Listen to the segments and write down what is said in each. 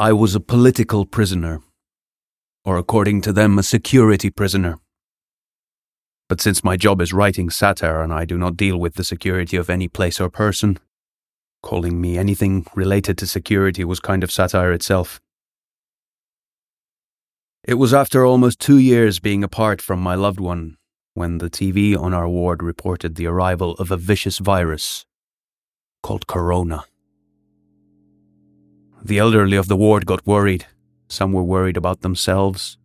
I was a political prisoner, or according to them, a security prisoner. But since my job is writing satire and I do not deal with the security of any place or person, calling me anything related to security was kind of satire itself. It was after almost two years being apart from my loved one when the TV on our ward reported the arrival of a vicious virus called Corona. The elderly of the ward got worried. Some were worried about themselves,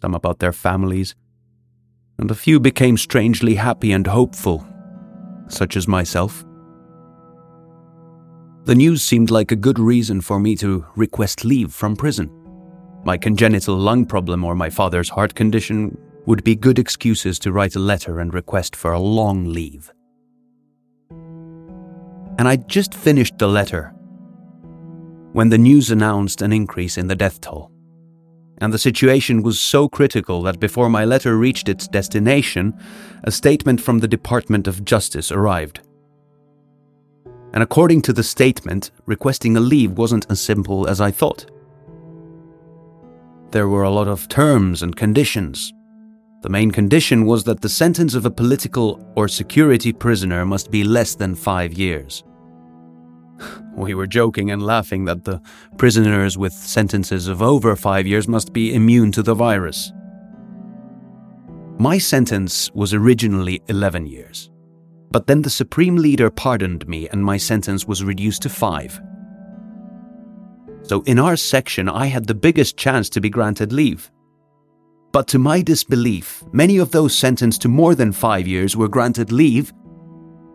some about their families, and a few became strangely happy and hopeful, such as myself. The news seemed like a good reason for me to request leave from prison. My congenital lung problem or my father's heart condition would be good excuses to write a letter and request for a long leave. And I'd just finished the letter when the news announced an increase in the death toll. And the situation was so critical that before my letter reached its destination, a statement from the Department of Justice arrived. And according to the statement, requesting a leave wasn't as simple as I thought. There were a lot of terms and conditions. The main condition was that the sentence of a political or security prisoner must be less than five years. We were joking and laughing that the prisoners with sentences of over five years must be immune to the virus. My sentence was originally 11 years, but then the Supreme Leader pardoned me and my sentence was reduced to five. So in our section, I had the biggest chance to be granted leave. But to my disbelief, many of those sentenced to more than five years were granted leave,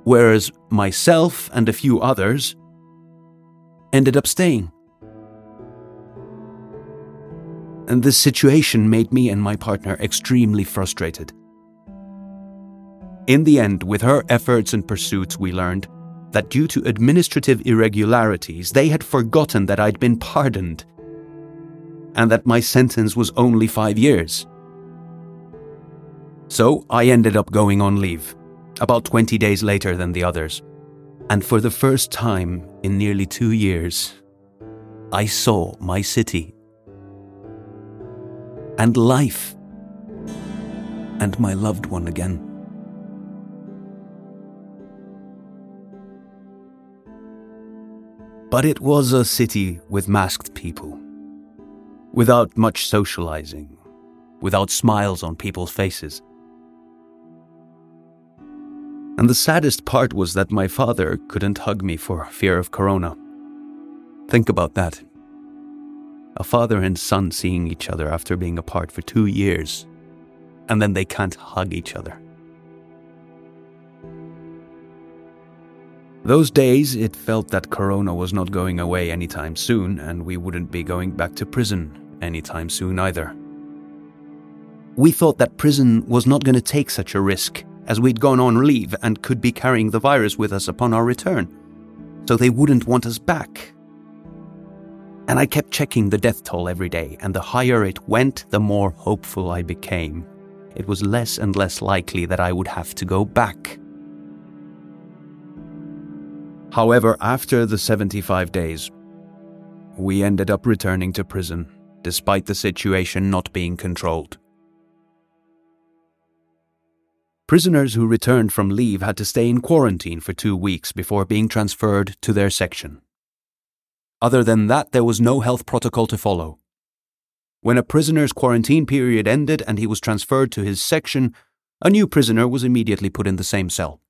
whereas myself and a few others ended up staying. And this situation made me and my partner extremely frustrated. In the end, with her efforts and pursuits, we learned that due to administrative irregularities, they had forgotten that I'd been pardoned and that my sentence was only five years. So I ended up going on leave, about 20 days later than the others. And for the first time in nearly two years, I saw my city and life and my loved one again. But it was a city with masked people, without much socializing, without smiles on people's faces. And the saddest part was that my father couldn't hug me for fear of corona. Think about that. A father and son seeing each other after being apart for two years, and then they can't hug each other. Those days, it felt that Corona was not going away anytime soon, and we wouldn't be going back to prison anytime soon either. We thought that prison was not going to take such a risk as we'd gone on leave and could be carrying the virus with us upon our return, so they wouldn't want us back. And I kept checking the death toll every day, and the higher it went, the more hopeful I became. It was less and less likely that I would have to go back. However, after the 75 days, we ended up returning to prison, despite the situation not being controlled. Prisoners who returned from leave had to stay in quarantine for two weeks before being transferred to their section. Other than that, there was no health protocol to follow. When a prisoner's quarantine period ended and he was transferred to his section, a new prisoner was immediately put in the same cell.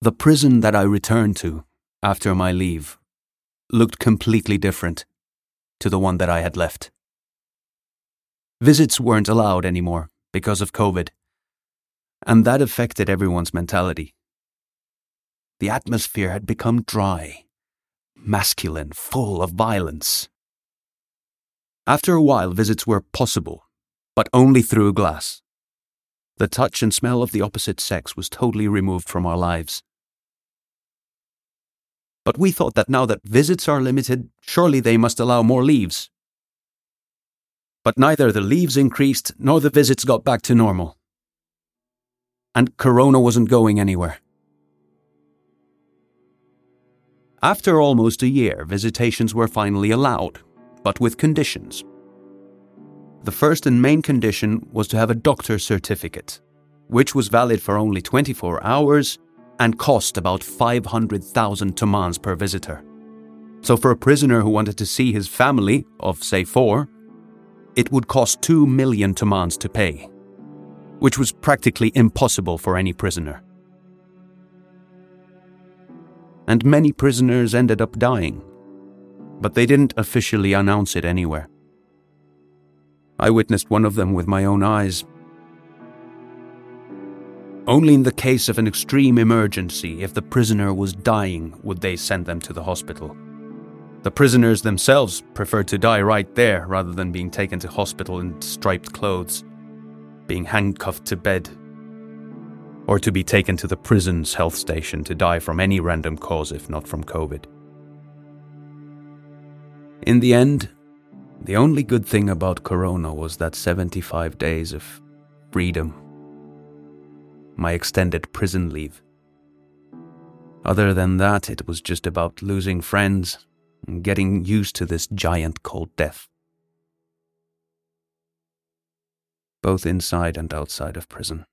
The prison that I returned to after my leave looked completely different to the one that I had left. Visits weren't allowed anymore because of COVID, and that affected everyone's mentality. The atmosphere had become dry, masculine, full of violence. After a while, visits were possible, but only through glass. The touch and smell of the opposite sex was totally removed from our lives. But we thought that now that visits are limited, surely they must allow more leaves. But neither the leaves increased nor the visits got back to normal. And Corona wasn't going anywhere. After almost a year, visitations were finally allowed, but with conditions. The first and main condition was to have a doctor's certificate, which was valid for only 24 hours and cost about 500,000 tomans per visitor. So, for a prisoner who wanted to see his family, of say four, it would cost 2 million tomans to pay, which was practically impossible for any prisoner. And many prisoners ended up dying, but they didn't officially announce it anywhere. I witnessed one of them with my own eyes. Only in the case of an extreme emergency, if the prisoner was dying, would they send them to the hospital. The prisoners themselves preferred to die right there rather than being taken to hospital in striped clothes, being handcuffed to bed, or to be taken to the prison's health station to die from any random cause if not from COVID. In the end, the only good thing about Corona was that 75 days of freedom. My extended prison leave. Other than that, it was just about losing friends getting used to this giant cold death. Both inside and outside of prison.